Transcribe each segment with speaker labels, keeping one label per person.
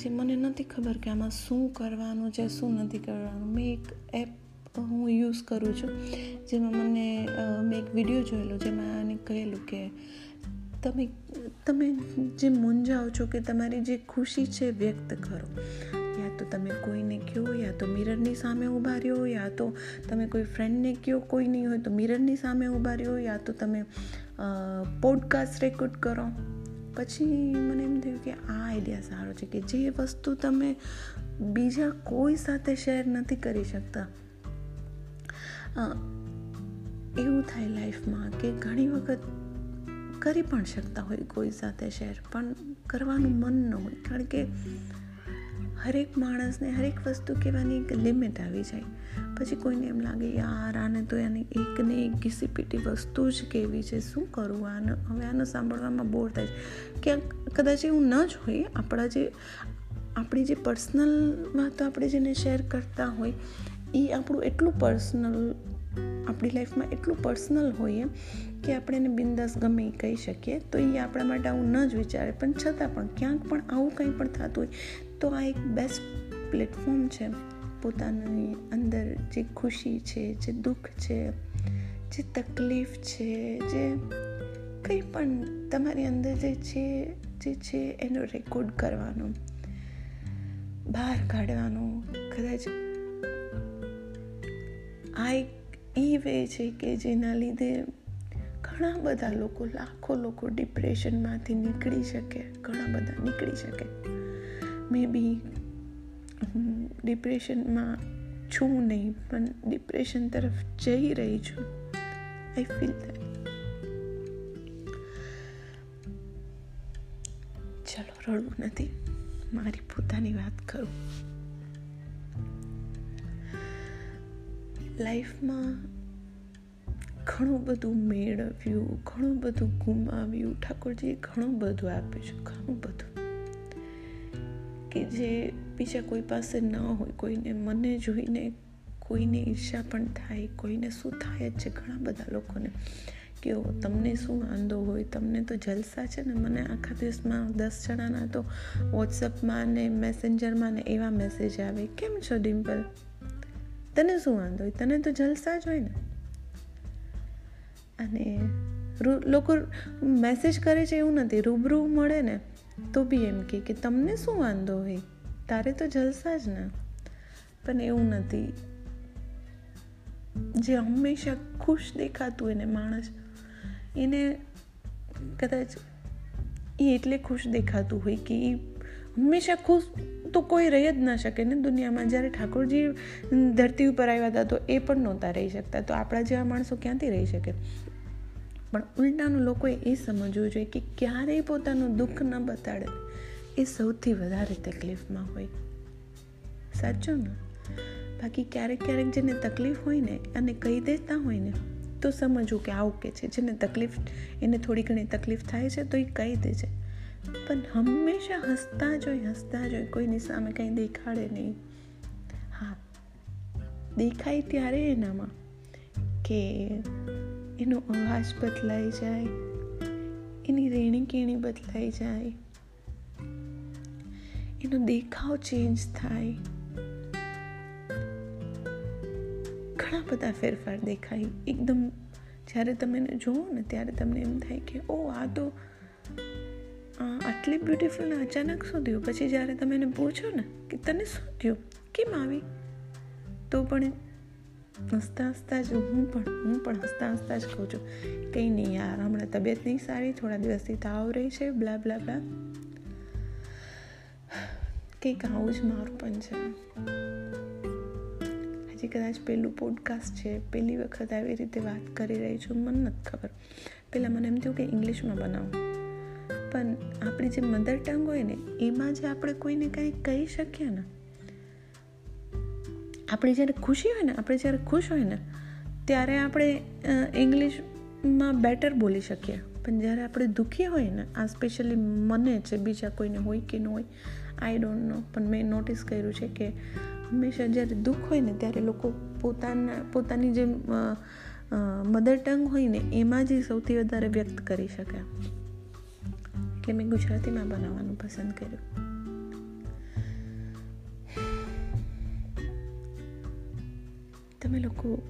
Speaker 1: જે મને નથી ખબર કે આમાં શું કરવાનું છે, શું નથી કરવાનું. મેં એક એપ હું યુઝ કરું છું, જેમાં મને મેં એક વીડિયો જોયેલો, જેમાં એને કહેલું કે તમે તમે જે મૂંઝાઓ છો કે તમારી જે ખુશી છે વ્યક્ત કરો. યા તો તમે કોઈને કહો, યા તો મિરરની સામે ઊભા રહ્યો, યા તો તમે કોઈ ફ્રેન્ડને કહો, કોઈ નહીં હોય તો મિરરની સામે ઊભા રહ્યો, યા તો તમે પોડકાસ્ટ રેકોર્ડ કરો. પછી મને એમ થયું કે આ આઈડિયા સારો છે કે જે વસ્તુ તમે બીજા કોઈ સાથે શેર નથી કરી શકતા. એવું થાય લાઈફમાં કે ઘણી વખત કરી પણ શકતા હોય કોઈ સાથે શેર પણ કરવાનું મન ન હોય. કારણ કે હરેક માણસને હરેક વસ્તુ કહેવાની એક લિમિટ આવી જાય. પછી કોઈને એમ લાગે, યાર, આને તો એની એકને એક ઘીસીપીટી વસ્તુ જ કેવી છે, શું કરવું આને, હવે આને સાંભળવામાં બોર થાય છે. ક્યાંક, કદાચ એવું ન જ હોય, આપણા જે, આપણી જે પર્સનલ વાતો આપણે જેને શેર કરતા હોય એ આપણું એટલું પર્સનલ આપણી લાઈફમાં એટલું પર્સનલ હોઈએ કે આપણે એને બિંદાસ ગમે એ કહી શકીએ, તો એ આપણા માટે આવું ન જ વિચારે. પણ છતાં પણ ક્યાંક પણ આવું કંઈ પણ થતું હોય તો આ એક બેસ્ટ પ્લેટફોર્મ છે પોતાની અંદર જે ખુશી છે, જે દુઃખ છે, જે તકલીફ છે, જે કંઈ પણ તમારી અંદર જે છે જે છે એનો રેકોર્ડ કરવાનો, બહાર કાઢવાનો, કદાચ આ એક ઈ વે છે કે જેના લીધે ઘણા બધા લોકો, લાખો લોકો ડિપ્રેશનમાંથી નીકળી શકે, ઘણા બધા નીકળી શકે. મે બી ડિપ્રેશનમાં છું નહીં, પણ ડિપ્રેશન તરફ જઈ રહી છું. આઈ ફીલ દેટ ચલો, રડવું નથી. મારી પોતાની વાત કરું. લાઈફમાં ઘણું બધું મેળવ્યું, ઘણું બધું ગુમાવ્યું. ઠાકોરજીએ ઘણું બધું આપ્યું છે, ઘણું બધું. કે જે બીજા કોઈ પાસે ન હોય, કોઈને મને જોઈને, કોઈને ઈર્ષા પણ થાય, કોઈને શું થાય જ છે, ઘણા બધા લોકોને. કે તમને શું વાંધો હોય? તમને તો જલસા છે ને? મને આખા દિવસમાં દસ જણાના તો વોટ્સઅપમાં ને મેસેન્જરમાં ને એવા મેસેજ આવે. કેમ છો ડિમ્પલ? તને શું વાંધો હોય? તને તો જલસા જ હોય ને? અને લોકો મેસેજ કરે છે એવું નથી. રૂબરૂ મળે ને તો બી એમ કે કે તમને શું વાંધો હોય તારે તો જલસા જ ને. પણ એવું નથી. જે હંમેશા ખુશ દેખાતું હોય ને માણસ, એને કદાચ એ એટલે ખુશ દેખાતું હોય કે એ હંમેશા ખુશ તો કોઈ રહી જ ન શકે ને દુનિયામાં. જ્યારે ઠાકોરજી ધરતી ઉપર આવ્યા હતા તો એ પણ નહોતા રહી શકતા. તો આપણા જેવા માણસો ક્યાંથી રહી શકે? પણ ઉલટાનું લોકોએ એ સમજવું જોઈએ કે ક્યારેય પોતાનું દુઃખ ન બતાડે. એ સૌથી વધારે તકલીફમાં હોય. સાચું ને? બાકી ક્યારેક ક્યારેક જેને તકલીફ હોય ને, અને કહી દેતા હોય ને, તો સમજવું કે આવું કે છે. જેને તકલીફ, એને થોડી ઘણી તકલીફ થાય છે, તો એ કહી દે છે. પણ હંમેશા હસતા જોઈ હસતા જોઈ કોઈની સામે કંઈ દેખાડે નહીં. હા, દેખાય ત્યારે એનામાં કે એનો અવાજ બદલાઈ જાય. એની રેણી કેણી બદલાઈ જાય. એનો દેખાવ ચેન્જ થાય. ઘણા બધા ફેરફાર દેખાય. એકદમ જ્યારે તમે એને જુઓ ને ત્યારે તમને એમ થાય કે ઓ આ તો આટલી બ્યુટિફુલ ને અચાનક શું થયું પછી જ્યારે તમે એને પૂછો ને કે, તને શું થયું? કેમ આવી? તો પણ હસતા હસતા જ હું પણ હું પણ હસતા હસતા જ કહું છું. કંઈ નહીં યાર, હમણાં તબિયત નહીં સારી, થોડા દિવસથી તાવ રહી છે, બ્લા બ્લા બ્લા. કંઈક આવું જ મારું પણ છે. હજી કદાચ પહેલું પોડકાસ્ટ છે પહેલી વખત આવી રીતે વાત કરી રહી છું, મને નથી ખબર. પહેલાં મને એમ થયું કે ઇંગ્લિશમાં બનાવું. પણ આપણી જે મધર ટંગ હોય ને, એમાં જે આપણે કોઈને કંઈ કહી શકીએ ને આપણી જ્યારે ખુશી હોય ને, આપણે જ્યારે ખુશ હોય ને, ત્યારે આપણે ઇંગ્લિશમાં બેટર બોલી શકીએ. પણ જ્યારે આપણે દુઃખી હોય ને, આ સ્પેશિયલી મને છે, બીજા કોઈને હોય કે ન હોય આઈ ડોન્ટ નો પણ મેં નોટિસ કર્યું છે કે હંમેશા જ્યારે દુઃખ હોય ને, ત્યારે લોકો પોતાના, પોતાની જે મધર ટંગ હોય ને, એમાં જ સૌથી વધારે વ્યક્ત કરી શકે. એટલે મેં ગુજરાતીમાં બનાવવાનું પસંદ કર્યું. તમે લોકો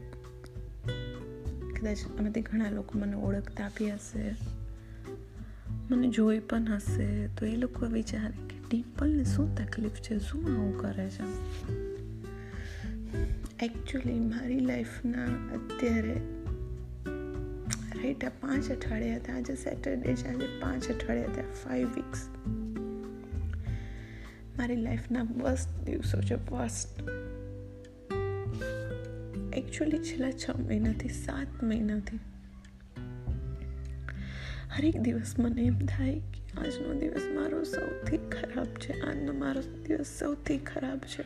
Speaker 1: કદાચ આમાંથી ઘણા લોકો મને ઓળખતા બી હશે, મને જોઈ પણ હશે, તો એ લોકો વિચારે કે ડિમ્પલને શું તકલીફ છે? શું આવું કરે છે? એકચ્યુઅલી મારી લાઈફના અત્યારે રાઈટ આ પાંચ અઠવાડિયા હતા, આજે સેટરડે છે, આજે પાંચ અઠવાડિયા હતા ફાઈવ વીક્સ મારી લાઈફના વર્સ્ટ દિવસો છે વર્સ્ટ એકચ્યુઅલી છેલ્લા છ મહિનાથી, સાત મહિનાથી. હરેક દિવસ મને એમ થાય કે આજનો દિવસ મારો સૌથી ખરાબ છે, આજનો મારો દિવસ સૌથી ખરાબ છે.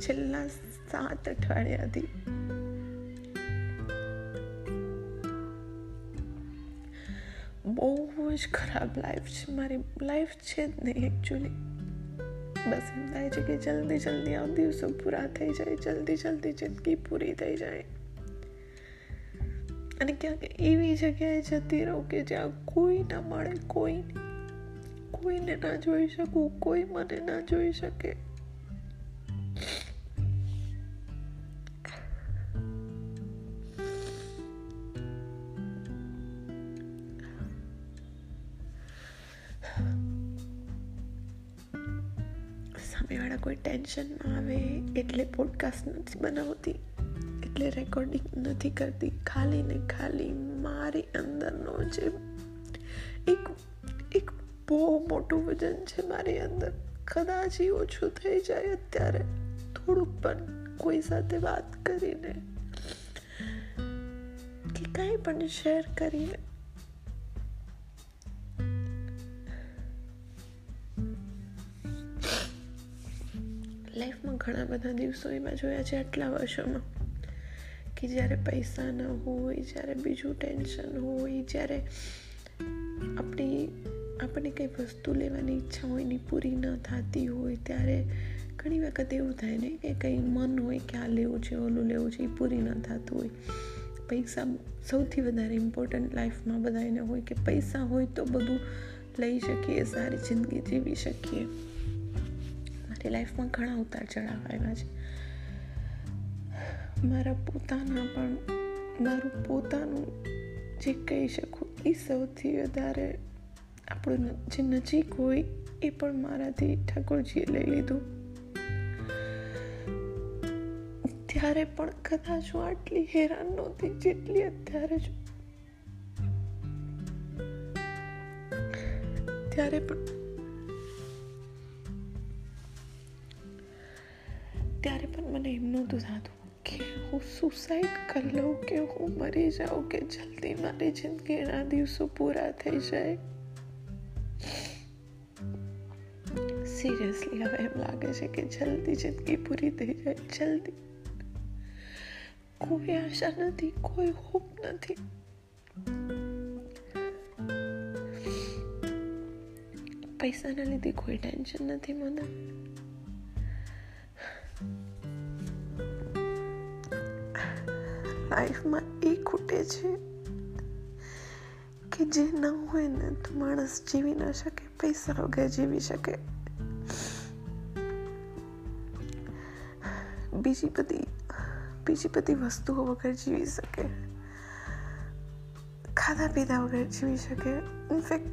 Speaker 1: છેલ્લા સાત અઠવાડિયાથી બહુ જ ખરાબ લાઈફ છે, મારી લાઈફ છે જ નહીં એકચ્યુઅલી બસ એમ થાય છે કે જલ્દી જલ્દી આ દિવસો પૂરા થઈ જાય, જલ્દી જલ્દી જિંદગી પૂરી થઈ જાય. અને ક્યાંક એવી જગ્યાએ જતી રહું કે જ્યાં કોઈ ના મળે, કોઈ, કોઈને ના જોઈ શકું, કોઈ મને ના જોઈ શકે. સામેવાળા કોઈ ટેન્શનમાં આવે, એટલે પોડકાસ્ટ નથી બનાવતી, એટલે રેકોર્ડિંગ નથી કરતી. ખાલી ને ખાલી મારી અંદરનો જે એક એક બહુ મોટું વજન છે મારી અંદર, કદાચ એ ઓછું થઈ જાય અત્યારે. થોડુંક પણ કોઈ સાથે વાત કરીને કે કાંઈ પણ શેર કરીને લાઈફમાં ઘણા બધા દિવસો એમાં જોયા છે આટલા વર્ષોમાં કે જ્યારે પૈસા ન હોય, જ્યારે બીજું ટેન્શન હોય, જ્યારે આપણી આપણને કંઈ વસ્તુ લેવાની ઈચ્છા હોય ને પૂરી ન થતી હોય, ત્યારે ઘણી વખત એવું થાય ને કે કંઈ મન હોય કે આ લેવું છે, ઓલું લેવું છે એ પૂરી ન થતું હોય. પૈસા સૌથી વધારે ઇમ્પોર્ટન્ટ લાઈફમાં બધાને હોય કે પૈસા હોય તો બધું લઈ શકીએ, સારી જિંદગી જીવી શકીએ. મારી લાઈફમાં ઘણા ઉતાર ચઢાવ આવ્યા છે. મારા પોતાના પણ, મારું પોતાનું જે કહી શકું એ સૌથી વધારે આપણું જે નજીક હોય એ પણ મારાથી ઠાકોરજીએ લઈ લીધું. ત્યારે પણ કદાચ હું આટલી હેરાન નહોતી જેટલી અત્યારે છું ત્યારે પણ મને એમ નહોતું થતું કે હું સુસાઇડ કરી લઉં કે હું મરી જાઉં કે જલ્દી મારી જિંદગીના દિવસો પૂરા થઈ જાય. સિરિયસલી હવે એમ લાગે છે કે જલ્દી જિંદગી પૂરી થઈ જાય જલ્દી કોઈ આશા નથી કોઈ હોપ નથી પૈસાના લીધે કોઈ ટેન્શન નથી મને લાઈફમાં એ ખૂટે છે કે જે ન હોય ને તો માણસ જીવી ન શકે, પૈસા વગર જીવી શકે. બીજી બધી બીજી બધી વસ્તુઓ વગર જીવી શકે. ખાધા પીધા વગર જીવી શકે. ઇનફેક્ટ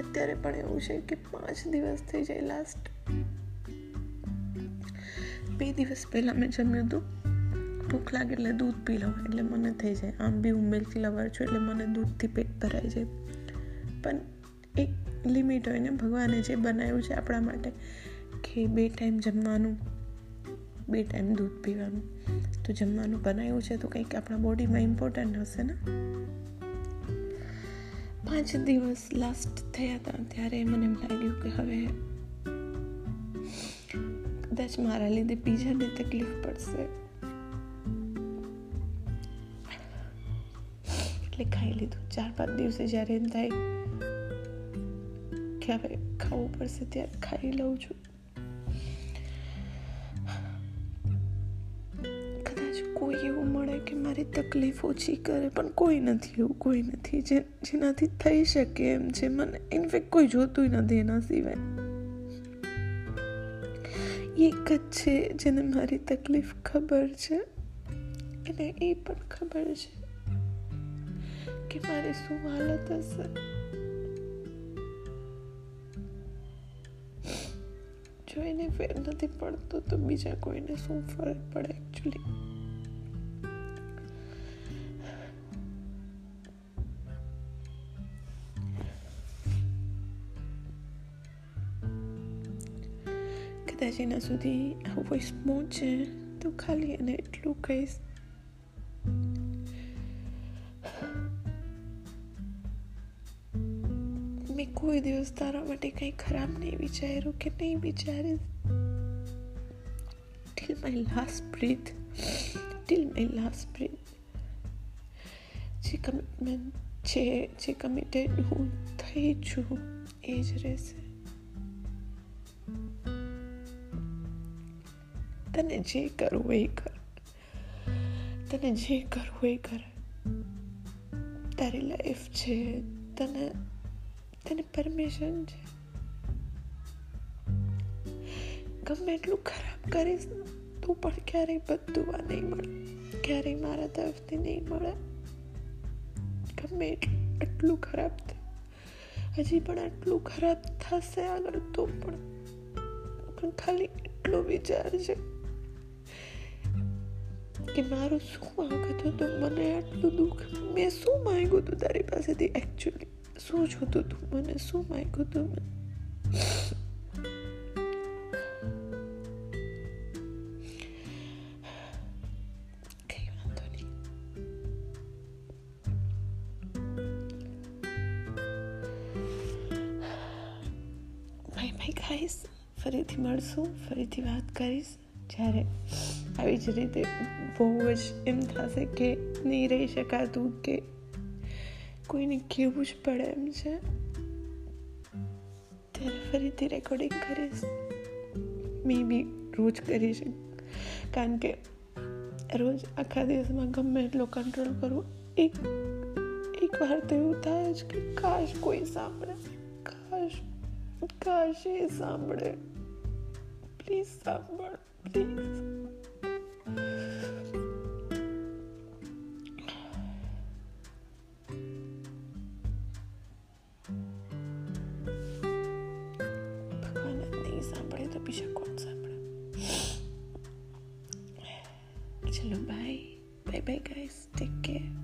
Speaker 1: અત્યારે પણ એવું છે કે પાંચ દિવસ થઈ જાય લાસ્ટ બે દિવસ પહેલાં મેં જમ્યું હતું. ભૂખ લાગે એટલે દૂધ પી લઉં, એટલે મને થઈ જાય. આમ બી હું મિલ્ક લવર છું એટલે મને દૂધથી પેટ ભરાઈ જાય પણ એક લિમિટ હોય ને ભગવાને જે બનાવ્યું છે આપણા માટે, કે બે ટાઈમ જમવાનું, બે ટાઈમ દૂધ પીવાનું. તો જમવાનું બનાવ્યું છે તો કંઈક આપણા બોડીમાં ઇમ્પોર્ટન્ટ હશે ને? પાંચ દિવસ લાસ્ટ થયા હતા ત્યારે મને એમ લાગ્યું કે હવે કદાચ મારા લીધે બીજાને તકલીફ પડશે. એટલે ખાઈ લીધું. ચાર પાંચ દિવસે જ્યારે એમ થાય કે હવે ખાવું પડશે ત્યારે ખાઈ લઉં છું. કદાચ કોઈ એવું મળે કે મારી તકલીફ ઓછી કરે, પણ કોઈ નથી એવું, કોઈ નથી. જે, જેનાથી થઈ શકે એમ છે. મને ઇનફેક્ટ કોઈ જોતું નથી એના સિવાય. એક જ છે જેને મારી તકલીફ ખબર છે. અને એ પણ ખબર છે. કે મારી શું હાલત હશે જો એને ફેર નથી પડતો તો બીજા કોઈને શું ફરક પડે એકચ્યુઅલી કદાચ એના સુધી આ વોઇસ પહોંચે તો ખાલી એને એટલું કહીશ મેં કોઈ દિવસ તારા માટે કંઈ ખરાબ નહીં વિચાર્યું કે નહીં વિચારીશ till my last breath till my last breath જે કમિટમેન્ટ છે જે કમિટેડ હું થઈ છું, એ જ રહેશે. તને જે કરવું એ કર. તને જે કરવું એ કર. તારી લાઈફ છે, તને તને પરમિશન છે? ગમે એટલું ખરાબ કરીશ તું પણ ક્યારેય બધું નહીં મળે. ક્યારેય મારા તરફથી નહીં મળે. ગમે એટલું ખરાબ હજી પણ આટલું ખરાબ થશે આગળ તો પણ પણ ખાલી એટલો વિચાર છે કે મારું શું માંગતું હતું મને આટલું દુઃખ, મેં શું માંગ્યું હતું તારી પાસેથી એકચ્યુઅલી શું જોતું તું મને શું માગ્યું તું મને ફરીથી મળશું ફરીથી વાત કરીશ જ્યારે આવી જ રીતે બહુ જ એમ થશે કે નહીં રહી શકાતું કે કોઈને કહેવું જ પડે એમ છે. ત્યારે ફરીથી રેકોર્ડિંગ કરીશ. મે બી રોજ કરીશ. કારણ કે રોજ આખા દિવસમાં ગમે એટલો કંટ્રોલ કરવો, એક એક વાર તો એવું થાય જ કે કાશ કોઈ સાંભળે. કાશ કાશ એ સાંભળે. પ્લીઝ સાંભળ please Capricorn sempre. Chalo, bye. Bye bye, guys. Take care.